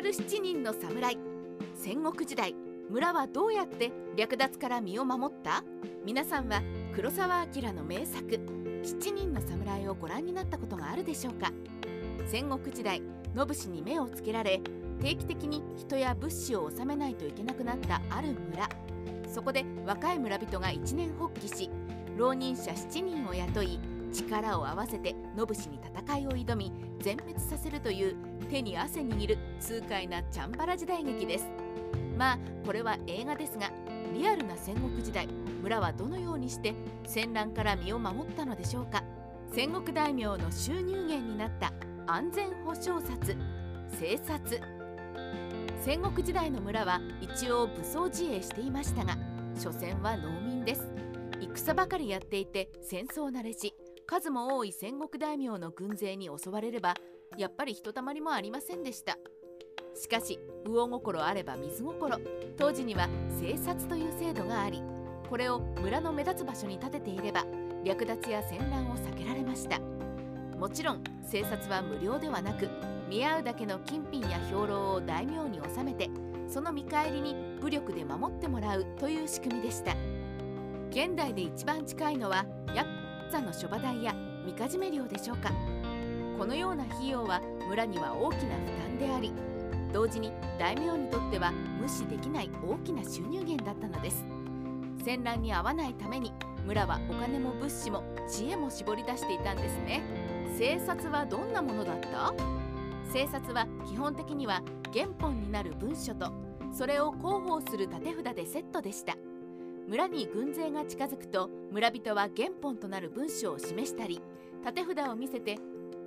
ル7人の侍。戦国時代村はどうやって略奪から身を守った？皆さんは黒澤明の名作「7人の侍」をご覧になったことがあるでしょうか？戦国時代野武に目をつけられ定期的に人や物資を納めないといけなくなったある村。そこで若い村人が一年発起し浪人者7人を雇い力を合わせて野武に戦いを挑み全滅させるという手に汗握る痛快なチャンバラ時代劇です。まあこれは映画ですがリアルな戦国時代村はどのようにして戦乱から身を守ったのでしょうか。戦国大名の収入源になった安全保障札生殺戦国時代の村は一応武装自衛していましたが所詮は農民です。戦ばかりやっていて戦争慣れし数も多い戦国大名の軍勢に襲われればやっぱりひとたまりもありませんでした。しかし魚心あれば水心当時には生殺という制度がありこれを村の目立つ場所に建てていれば略奪や戦乱を避けられました。もちろん生殺は無料ではなく見合うだけの金品や兵糧を大名に納めてその見返りに武力で守ってもらうという仕組みでした。現代で一番近いのはッザの諸場代やみかじめ料でしょうか。このような費用は村には大きな負担であり同時に大名にとっては無視できない大きな収入源だったのです。戦乱に合わないために村はお金も物資も知恵も絞り出していたんですね。生殺はどんなものだった？生殺は基本的には原本になる文書とそれを広報する立て札でセットでした。村に軍勢が近づくと村人は原本となる文書を示したり立て札を見せて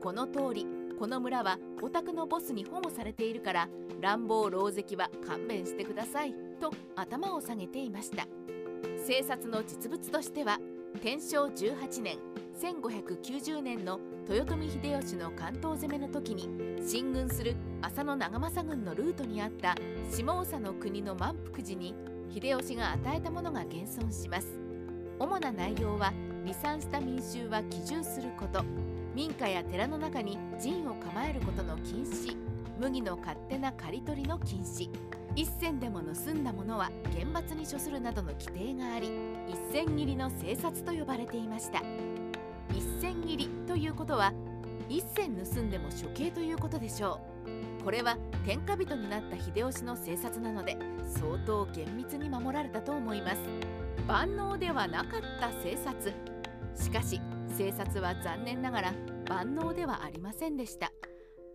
この通りこの村はお宅のボスに保護されているから乱暴狼藉は勘弁してくださいと頭を下げていました。生殺の実物としては天正18年1590年の豊臣秀吉の関東攻めの時に進軍する浅野長政軍のルートにあった下総の国の満腹時に秀吉が与えたものが現存します。主な内容は離散した民衆は帰住すること。民家や寺の中に陣を構えることの禁止。麦の勝手な刈り取りの禁止。一銭でも盗んだものは厳罰に処するなどの規定があり一銭切りの生殺と呼ばれていました。一銭切りということは一銭盗んでも処刑ということでしょう。これは天下人になった秀吉の生殺なので相当厳密に守られたと思います。万能ではなかった生殺しかし生殺は残念ながら万能ではありませんでした。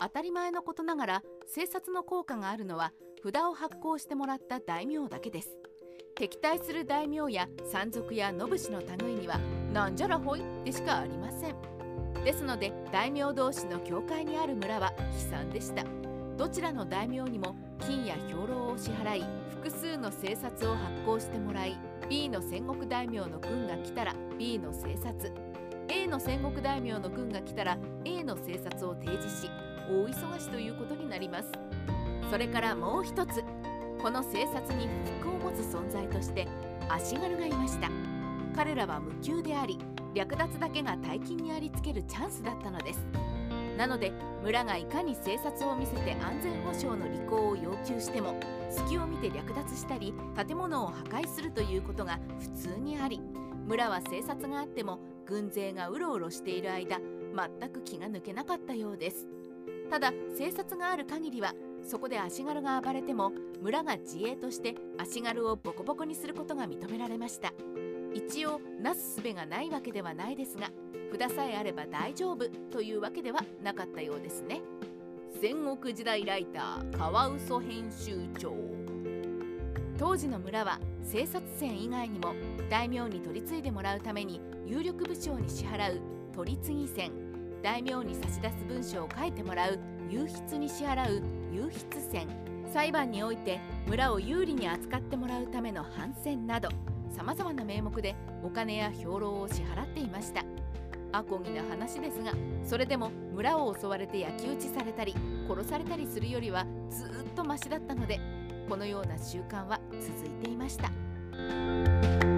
当たり前のことながら生殺の効果があるのは札を発行してもらった大名だけです。敵対する大名や山賊や野武士の類にはなんじゃらほいでしかありません。ですので大名同士の境界にある村は悲惨でした。どちらの大名にも金や兵糧を支払い複数の生殺を発行してもらい B の戦国大名の軍が来たら B の生殺 A の戦国大名の軍が来たら A の生殺を提示し大忙しということになります。それからもう一つこの生殺に不服を持つ存在として足軽がいました。彼らは無給であり略奪だけが大金にありつけるチャンスだったのです。なので村がいかに生殺を見せて安全保障の履行を要求しても隙を見て略奪したり建物を破壊するということが普通にあり村は生殺があっても軍勢がうろうろしている間全く気が抜けなかったようです。ただ生殺がある限りはそこで足軽が暴れても村が自衛として足軽をボコボコにすることが認められました。一応なすすべがないわけではないですが札さえあれば大丈夫というわけではなかったようですね。戦国時代ライターカワウソ編集長。当時の村は生殺船以外にも大名に取り継いでもらうために有力武将に支払う取り次ぎ船。大名に差し出す文書を書いてもらう有筆に支払う有筆船。裁判において村を有利に扱ってもらうための反戦などさまざまな名目でお金や兵糧を支払っていました。アコギな話ですがそれでも村を襲われて焼き討ちされたり殺されたりするよりはずっとマシだったのでこのような習慣は続いていました。